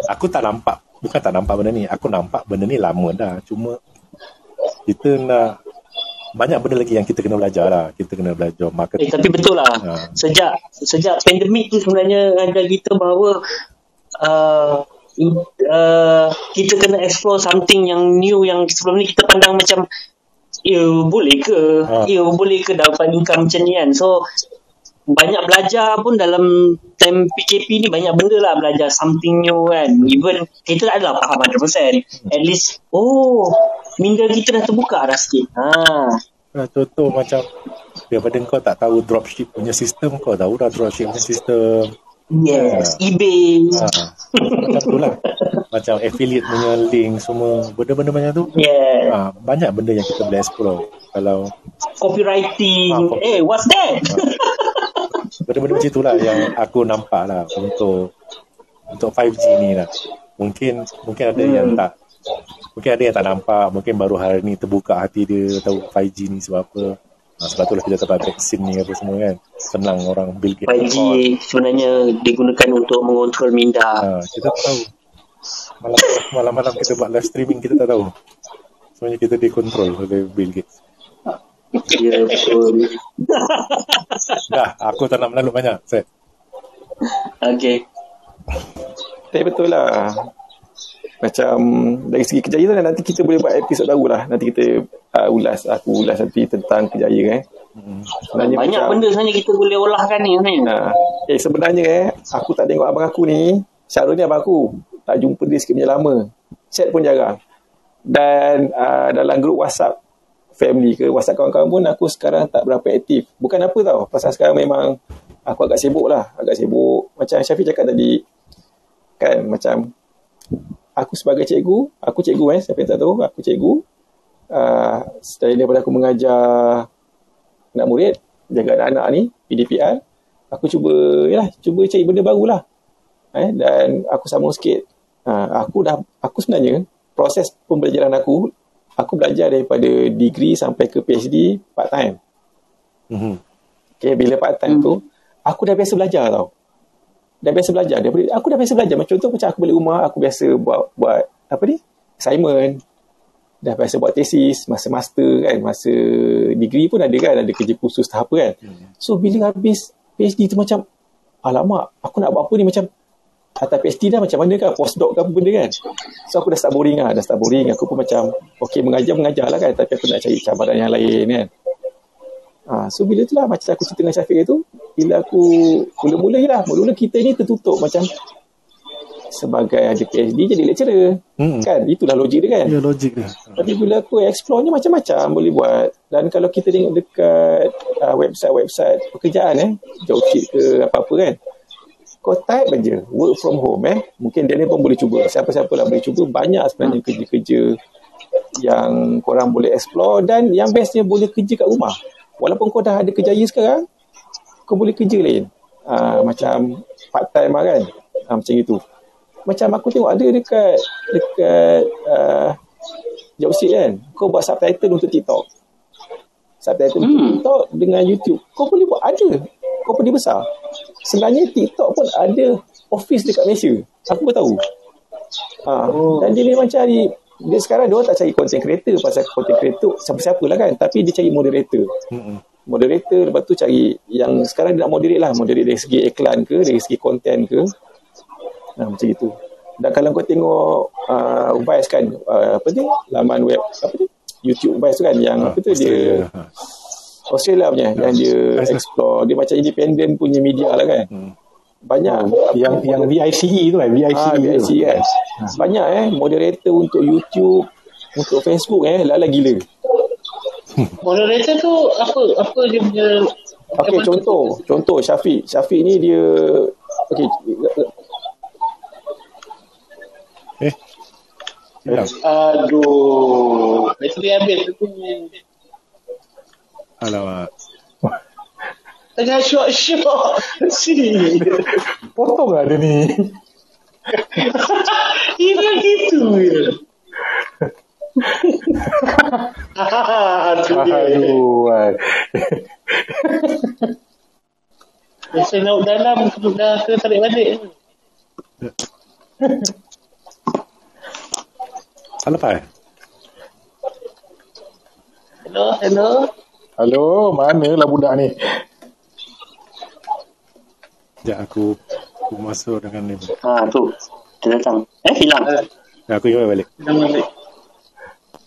aku tak nampak bukan tak nampak benda ni. Aku nampak benda ni lama dah. Cuma kita nak banyak benda lagi yang kita kena belajar lah kita kena belajar Eh, marketing tapi betul lah. Ha. Sejak sejak pandemik tu sebenarnya ajar kita bahawa uh, uh, kita kena explore something yang new yang sebelum ni kita pandang macam ya boleh ke Ha. ya boleh ke dapat income macam ni kan so banyak belajar pun dalam time PKP ni banyak benda lah belajar something new kan. Even kita tak adalah faham 100% at least oh minda kita dah terbuka dah sikit. Ha. Nah, contoh macam daripada kau tak tahu dropship punya sistem kau tahu dah dropship punya sistem. Yes Ha. eBay. Ha, macam tu lah. Macam affiliate punya link semua benda-benda macam tu. Yeah ha, banyak benda yang kita boleh explore. Kalau copywriting. Ah, copy- eh what's that benda-benda macam tu lah yang aku nampak lah untuk untuk 5G ni lah. Mungkin mungkin ada yang tak mungkin ada yang tak nampak mungkin baru hari ni terbuka hati dia tahu 5G ni sebab apa. Ha, sebab tu lah kita dapat vaksin ni apa semua kan. Senang orang Bill Gates 5G sebenarnya digunakan untuk mengontrol minda. Ha, kita tak tahu. Malam malam-malam kita buat live streaming kita tak tahu. Sebenarnya kita dikontrol oleh Bill Gates ya betul dah aku tak nak melalui banyak set okay Tapi betul lah. Macam dari segi kejayaan tu nanti kita boleh buat episod baru lah. Nanti kita uh, ulas, aku ulas nanti tentang kejayaan eh. Sebenarnya banyak macam- benda sebenarnya kita boleh olahkan ni sebenarnya Nah, eh sebenarnya eh aku tak tengok abang aku ni. Syarul ni abang aku. Tak jumpa dia sikit punya lama. Chat pun jarang. Dan uh, dalam grup WhatsApp family ke WhatsApp kawan-kawan pun aku sekarang tak berapa aktif. Bukan apa tau. Pasal sekarang memang aku agak sibuk lah. Agak sibuk. Macam Syafiq cakap tadi. Kan macam aku sebagai cikgu, aku cikgu eh, siapa yang tak tahu, aku cikgu. Uh, selain daripada aku mengajar anak murid, jaga anak-anak ni, PDPR, aku cuba, yalah, cuba cari benda baru lah. Eh, dan aku sambung sikit. Uh, aku dah, aku sebenarnya, proses pembelajaran aku, aku belajar daripada degree sampai ke PhD part time. mm-hmm. Okay, bila part time tu, aku dah biasa belajar tau. Dah biasa belajar. Daripada, aku dah biasa belajar. Macam contoh macam aku balik rumah, aku biasa buat, buat apa ni? Assignment. Dah biasa buat tesis, masa master kan, masa degree pun ada kan, ada kerja khusus tahap apa kan. So, bila habis PhD tu macam, alamak, aku nak buat apa ni macam, atas PhD dah macam mana kan, postdoc ke apa benda kan. So, aku dah start boring lah, dah start boring. Aku pun macam, okay, mengajar, mengajar lah kan, tapi aku nak cari cabaran yang lain kan. Ha, so bila tu lah macam aku cerita dengan Syafiq tu bila aku mula-mula je lah mula-mula kita ni tertutup macam sebagai ada PhD jadi lecturer. Hmm. kan? Itulah logik dia kan? Ya logik dia. Tapi bila aku explore ni macam-macam boleh buat. Dan kalau kita tengok dekat uh, website-website pekerjaan eh Jobseek ke apa-apa kan kau type je work from home eh. Mungkin dia ni pun boleh cuba. Siapa-siapa lah boleh cuba banyak sebenarnya kerja-kerja yang korang boleh explore dan yang bestnya boleh kerja kat rumah. Walaupun kau dah ada kerjaya sekarang kau boleh kerja lain. Uh, macam part time lah kan. Uh, macam itu. Macam aku tengok ada dekat dekat uh, Jobseek kan. Kau buat subtitle untuk TikTok. Subtitle untuk Hmm. TikTok dengan YouTube. Kau boleh buat ada. Company besar sebenarnya TikTok pun ada office dekat Malaysia. Aku pun tahu. Ha, Oh. dan dia memang cari dia sekarang dia orang tak cari content creator pasal content creator siapa-siapa lah kan. Tapi dia cari moderator. Mm-mm. moderator lepas tu cari yang sekarang dia nak moderate lah. Moderate dari segi iklan ke dari segi konten ke. Nah, macam itu dan kalau kau tengok uh, Vice kan uh, apa ni laman web apa ni YouTube Vice tu kan yang Ha, apa tu dia? Australia. Ha. Australia punya yang dia Vice lah. explore dia macam independent punya media lah kan Hmm. banyak Yang yang VICE tu kan, VICE. ah, tu. VIC kan banyak eh moderator untuk YouTube untuk Facebook eh lala gila [laughs] Moderator tu apa apa dia punya Okey, macam contoh, contoh Syafiq. Syafiq ni dia okey, eh Aduh, bateri habis tu. Alamak Tengah syok-syok. Si. Potong lah dia ni. [laughs] Ini gitu je. [laughs] Aduh. Biasa laut dalam tu dah kena tarik balik. lepas eh? Hello, hello. Mana lah budak ni? Sekejap aku aku masuk dengan ni ha tu Dia datang. Eh, hilang. Nah, aku ingat balik. Dah balik.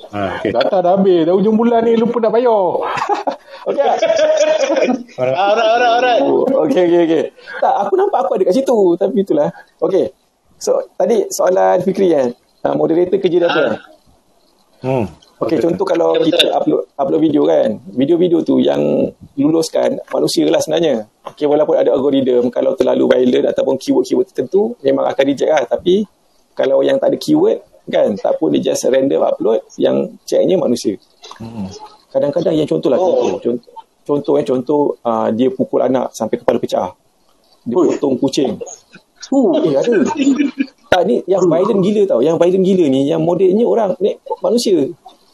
Ha, okay. Data dah habis. Dah hujung bulan ni lupa nak bayar. [laughs] Okey. Ah, Alright, alright, alright. Oh, Okey, okey, okey. Tak, aku nampak aku ada kat situ. Tapi itulah. Okey. So, tadi soalan Fikri kan. Uh, moderator kerja data. Hmm. Okey, contoh kalau Ya, betul. kita upload upload video kan. Video-video tu yang luluskan manusia lah sebenarnya. Okey, walaupun ada algoritma kalau terlalu violent ataupun keyword-keyword tertentu memang akan reject lah. Tapi kalau yang tak ada keyword kan, tak pun dia just random upload yang checknya manusia. Hmm. Kadang-kadang yang contoh lah Oh. contoh. Contoh, contoh eh contoh uh, dia pukul anak sampai kepala pecah. Dia Ui. potong kucing. Uh, Eh ada. Tak ni yang violent gila tau. Yang violent gila ni yang modelnya orang ni manusia.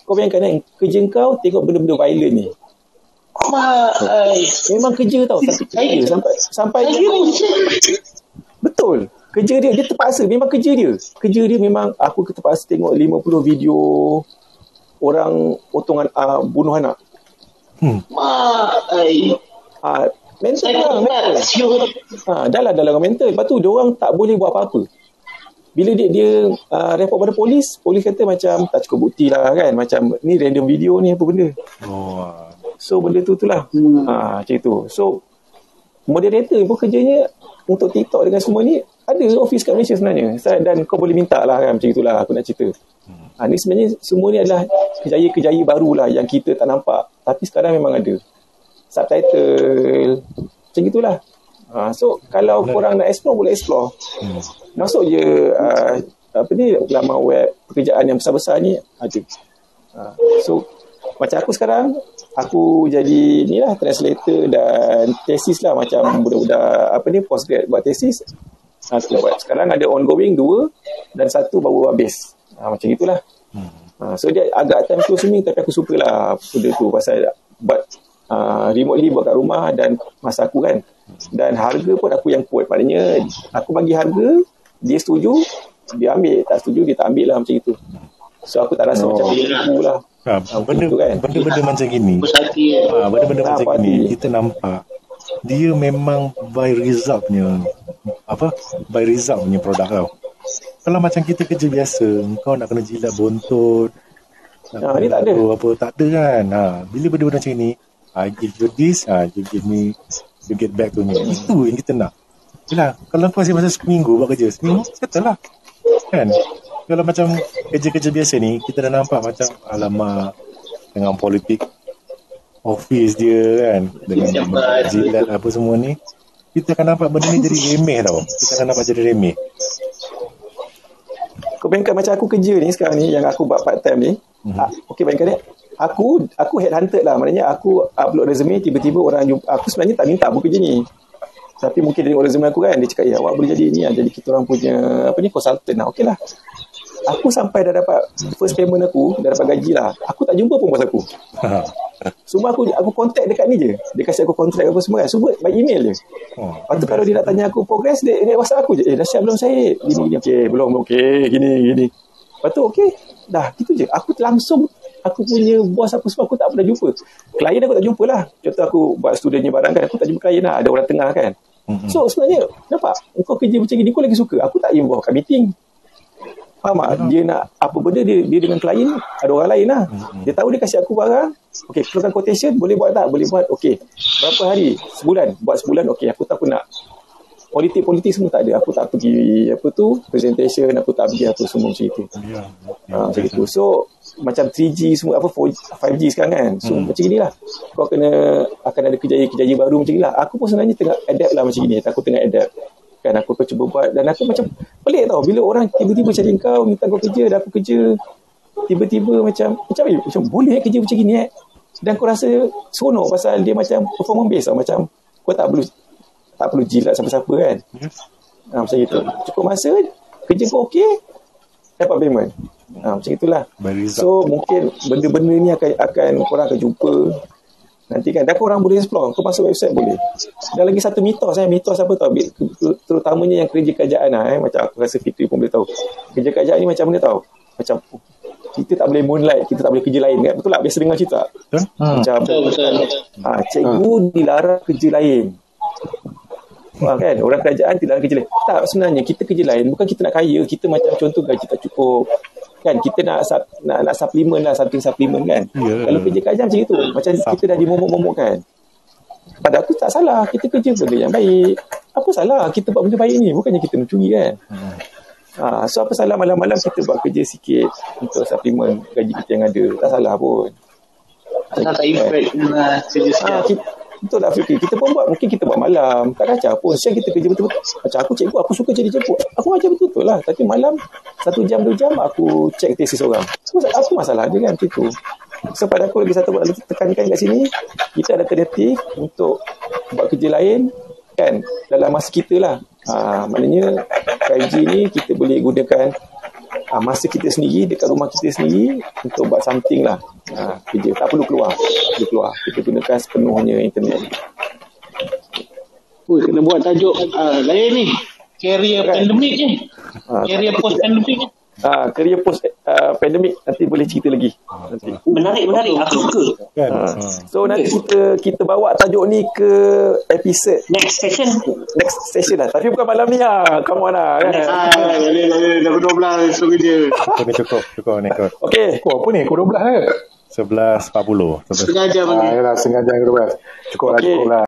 Kau bayangkan kan kerja kau tengok benda-benda violent ni. Mak, ai. Memang kerja tau tapi kerja sampai sampai betul. Kerja dia dia terpaksa memang kerja dia. Kerja dia memang aku terpaksa tengok 50 video orang potongan uh, bunuh anak. Mak, ai. Ah mental lah, mental. Ha, dah lah dalam mental. Lepas tu, orang tak boleh buat apa-apa. Bila dia dia uh, report pada polis, polis kata macam tak cukup bukti lah kan. Macam ni random video ni apa benda. Oh. So benda tu tu lah. Hmm. Ha, macam tu. So moderator pun kerjanya untuk TikTok dengan semua ni ada office kat Malaysia sebenarnya. Dan kau boleh minta lah kan macam itulah aku nak cerita. Ha, ni sebenarnya semua ni adalah kejaya-kejaya baru lah yang kita tak nampak. Tapi sekarang memang ada. Subtitle. Macam itulah. Ha, so kalau korang nak explore boleh explore. Hmm. Masuk je uh, apa ni laman web pekerjaan yang besar-besar ni ada. Uh, so macam aku sekarang aku jadi ni lah translator dan tesis lah macam budak-budak apa ni postgrad buat tesis. Aku buat sekarang ada ongoing dua dan satu baru habis. Uh, macam itulah. Uh, so dia agak time consuming tapi aku suka lah benda tu pasal buat uh, remotely buat kat rumah dan masa aku kan dan harga pun aku yang quote maknanya aku bagi harga dia setuju dia ambil tak setuju dia tak ambil lah macam itu so aku tak rasa Oh. macam aku lah Ha, benda, kan? benda-benda macam gini. Ha, benda-benda Ah, macam gini kita nampak dia memang by result punya apa by result punya produk tau. Kalau macam kita kerja biasa, kau nak kena jilat bontot, nak Ah, ni tak ada. apa tak ada kan. Ha, bila benda-benda macam ni, I give you this, ha, you give me you get back to me. Itu yang kita nak. Yalah, kalau kau masih masa seminggu buat kerja, seminggu settle lah. Kan? Kalau macam kerja-kerja biasa ni, kita dah nampak macam alamak dengan politik office dia kan dengan jilat apa semua ni kita akan nampak benda ni jadi remeh tau kita akan nampak jadi remeh kau bayangkan macam aku kerja ni sekarang ni yang aku buat part time ni mm-hmm. ah, ok bayangkan ni aku aku headhunted lah maknanya aku upload resume tiba-tiba orang jumpa aku sebenarnya tak minta pun kerja ni tapi mungkin tengok resume aku kan dia cakap ya awak boleh jadi ni lah jadi kita orang punya apa ni consultant lah ok lah aku sampai dah dapat first payment aku dah dapat gaji lah aku tak jumpa pun bos aku [laughs] semua aku aku contact dekat ni je dia kasih aku kontrak apa semua kan semua by email je oh. Lepas tu kalau dia nak tanya aku progress dia, dia WhatsApp aku je. Eh dah siap belum saya? Gini gini. Okey, belum belum. Okey, gini gini. Lepas tu okey. Dah, gitu je. Aku langsung aku punya bos apa semua aku tak pernah jumpa. Klien aku tak jumpa lah. Contoh aku buat studentnya barang kan, aku tak jumpa klien lah. Ada orang tengah kan. So sebenarnya, nampak? Kau kerja macam gini, kau lagi suka. Aku tak involve kat meeting. Faham tak? Dia nak apa benda dia, dia dengan klien, ada orang lain lah. Dia tahu dia kasih aku barang. Okey, keluarkan quotation, boleh buat tak? Boleh buat. Okey. Berapa hari? Sebulan. Buat sebulan, okey. Aku tak pernah politik-politik semua tak ada. Aku tak pergi apa tu, presentation, aku tak pergi apa semua macam itu. ya Ha, macam itu. So, macam 3G semua, apa 4G, 5G sekarang kan. So, Hmm. macam inilah. Kau kena, akan ada kejaya-kejaya baru macam inilah. Aku pun sebenarnya tengah adapt lah macam ini. Aku tengah adapt. Kan aku akan cuba buat. Dan aku macam pelik tau. Bila orang tiba-tiba cari kau, minta kau kerja, dah aku kerja. Tiba-tiba macam, macam, eh, macam boleh eh kerja macam gini eh. Dan kau rasa seronok pasal dia macam performance based tau. Macam kau tak perlu tak perlu jilat siapa-siapa kan. Ha, macam itu. Cukup masa, kerja kau okey, dapat payment. Ha, macam itulah. So mungkin benda-benda ni akan akan korang akan jumpa nanti kan. Dan korang boleh explore. Kau masuk website boleh. Dan lagi satu mitos eh. Mitos apa tau? Terutamanya yang kerja kerajaan lah eh. Macam aku rasa Fitri pun boleh tahu. Kerja kerajaan ni macam mana tau? Macam oh, kita tak boleh moonlight, kita tak boleh kerja lain kan. Betul tak? Biasa dengar cerita. betul Macam Betul, betul. ha, cikgu dilarang kerja lain. Ha, kan? Orang kerajaan tidak ada kerja lain. Tak sebenarnya kita kerja lain. Bukan kita nak kaya kita macam contoh gaji tak cukup kan? Kita nak sub, nak, nak suplemen lah something suplemen kan? Ya. kalau kerja kerajaan macam itu macam kita dah dimomok-momokkan pada aku tak salah. Kita kerja benda yang baik. Apa salah? Kita buat benda baik ni. Bukannya kita mencuri kan? Ha, so apa salah? Malam-malam kita buat kerja sikit untuk suplemen gaji kita yang ada. Tak salah pun. Asal tak impact dengan kerja Ah, siap. kita, betul lah Fikri. Kita pun buat, mungkin kita buat malam. Tak kacau pun. Siang kita kerja betul-betul. Macam aku cikgu, aku suka jadi cikgu. Aku ajar betul-betul lah. Tapi malam, satu jam, dua jam, aku cek tesis orang. So, apa masalah dia kan? Itu. So, pada aku lagi satu lagi tekankan kat sini, kita ada kreatif untuk buat kerja lain kan dalam masa kita lah. Ha, maknanya KG ni kita boleh gunakan ha, masa kita sendiri dekat rumah kita sendiri untuk buat something lah. Ha, kerja tak perlu keluar. Perlu keluar. Kita gunakan sepenuhnya internet. Ui, kena buat tajuk uh, lain ni. Career pandemic ni. Ha, Career post pandemic ni. Ha, career post uh, pandemic nanti boleh cerita lagi. Nanti. Menarik, menarik. Aku suka. Kan? Ha. Ha. So nanti kita kita bawa tajuk ni ke episod Next session. next session lah. Tapi bukan malam ni lah. Come on lah. Kan? Ah, boleh, boleh. Dah 12 so kerja. Cukup ni cukup. Cukup ni kot. Okay. Kau apa ni? Kau 12 ke? 11.40. 11. Setengah jam lagi. Ah, yalah, setengah jam ke 12. Cukup lah, Okey. cukup lah.